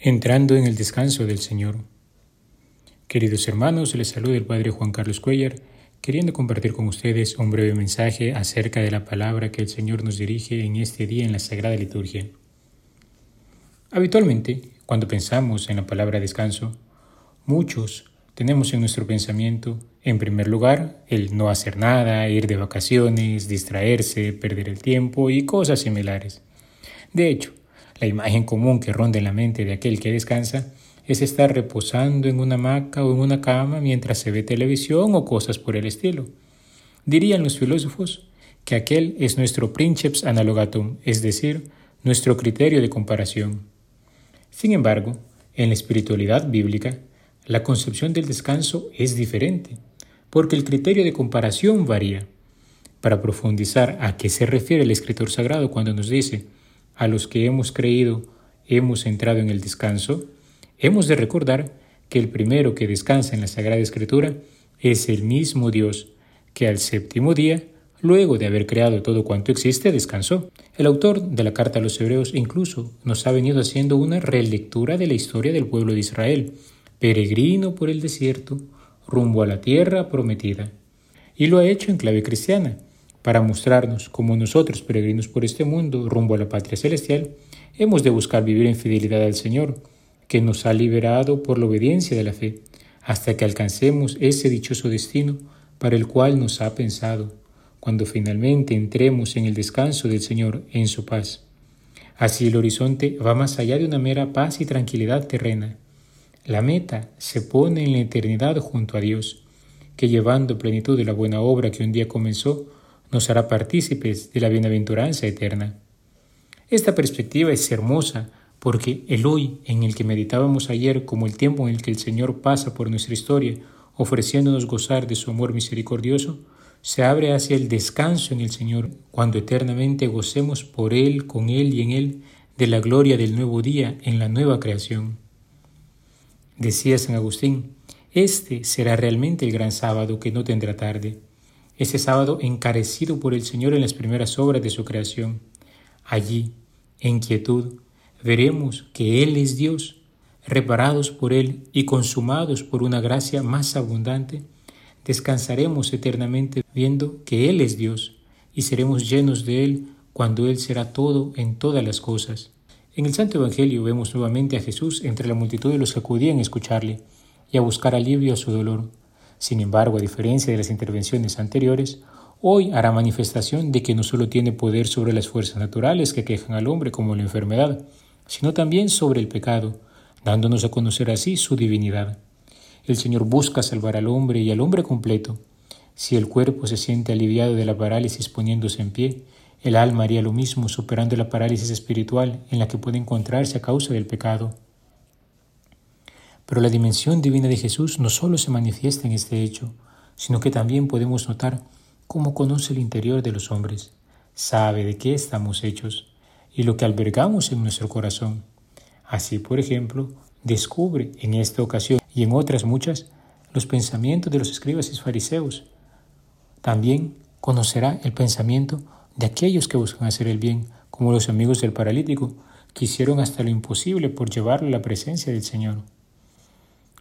Entrando en el descanso del Señor. Queridos hermanos, les saluda el Padre Juan Carlos Cuellar, queriendo compartir con ustedes un breve mensaje acerca de la palabra que el Señor nos dirige en este día en la Sagrada Liturgia. Habitualmente, cuando pensamos en la palabra descanso, muchos tenemos en nuestro pensamiento, en primer lugar, el no hacer nada, ir de vacaciones, distraerse, perder el tiempo y cosas similares. De hecho, la imagen común que ronda en la mente de aquel que descansa es estar reposando en una hamaca o en una cama mientras se ve televisión o cosas por el estilo. Dirían los filósofos que aquel es nuestro princeps analogatum, es decir, nuestro criterio de comparación. Sin embargo, en la espiritualidad bíblica, la concepción del descanso es diferente, porque el criterio de comparación varía. Para profundizar a qué se refiere el escritor sagrado cuando nos dice a los que hemos creído hemos entrado en el descanso, hemos de recordar que el primero que descansa en la Sagrada Escritura es el mismo Dios, que al séptimo día, luego de haber creado todo cuanto existe, descansó. El autor de la carta a los Hebreos incluso nos ha venido haciendo una relectura de la historia del pueblo de Israel, peregrino por el desierto, rumbo a la tierra prometida. Y lo ha hecho en clave cristiana, para mostrarnos cómo nosotros, peregrinos por este mundo, rumbo a la patria celestial, hemos de buscar vivir en fidelidad al Señor, que nos ha liberado por la obediencia de la fe, hasta que alcancemos ese dichoso destino para el cual nos ha pensado, cuando finalmente entremos en el descanso del Señor en su paz. Así el horizonte va más allá de una mera paz y tranquilidad terrena. La meta se pone en la eternidad junto a Dios, que llevando plenitud de la buena obra que un día comenzó, nos hará partícipes de la bienaventuranza eterna. Esta perspectiva es hermosa porque el hoy en el que meditábamos ayer como el tiempo en el que el Señor pasa por nuestra historia, ofreciéndonos gozar de su amor misericordioso, se abre hacia el descanso en el Señor, cuando eternamente gocemos por Él, con Él y en Él, de la gloria del nuevo día en la nueva creación. Decía San Agustín, este será realmente el gran sábado que no tendrá tarde ese sábado encarecido por el Señor en las primeras obras de su creación. Allí, en quietud, veremos que Él es Dios, reparados por Él y consumados por una gracia más abundante, descansaremos eternamente viendo que Él es Dios y seremos llenos de Él cuando Él será todo en todas las cosas. En el Santo Evangelio vemos nuevamente a Jesús entre la multitud de los que acudían a escucharle y a buscar alivio a su dolor. Sin embargo, a diferencia de las intervenciones anteriores, hoy hará manifestación de que no solo tiene poder sobre las fuerzas naturales que quejan al hombre como la enfermedad, sino también sobre el pecado, dándonos a conocer así su divinidad. El Señor busca salvar al hombre y al hombre completo. Si el cuerpo se siente aliviado de la parálisis poniéndose en pie, el alma haría lo mismo superando la parálisis espiritual en la que puede encontrarse a causa del pecado. Pero la dimensión divina de Jesús no solo se manifiesta en este hecho, sino que también podemos notar cómo conoce el interior de los hombres, sabe de qué estamos hechos y lo que albergamos en nuestro corazón. Así, por ejemplo, descubre en esta ocasión y en otras muchas los pensamientos de los escribas y fariseos. También conocerá el pensamiento de aquellos que buscan hacer el bien, como los amigos del paralítico, que hicieron hasta lo imposible por llevarle a la presencia del Señor.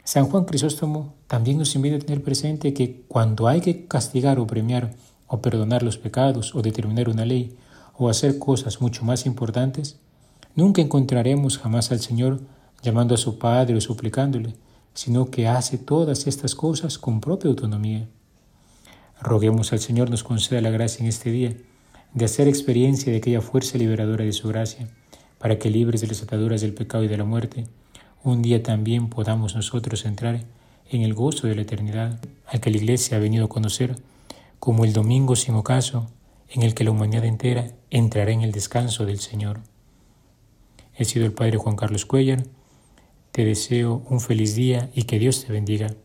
San Juan Crisóstomo también nos invita a tener presente que cuando hay que castigar o premiar o perdonar los pecados o determinar una ley o hacer cosas mucho más importantes, nunca encontraremos jamás al Señor llamando a su Padre o suplicándole, sino que hace todas estas cosas con propia autonomía. Roguemos al Señor nos conceda la gracia en este día de hacer experiencia de aquella fuerza liberadora de su gracia, para que libres de las ataduras del pecado y de la muerte, un día también podamos nosotros entrar en el gozo de la eternidad al que la Iglesia ha venido a conocer como el domingo sin ocaso en el que la humanidad entera entrará en el descanso del Señor. He sido el Padre Juan Carlos Cuellar, te deseo un feliz día y que Dios te bendiga.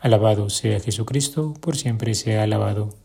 Alabado sea Jesucristo, por siempre sea alabado.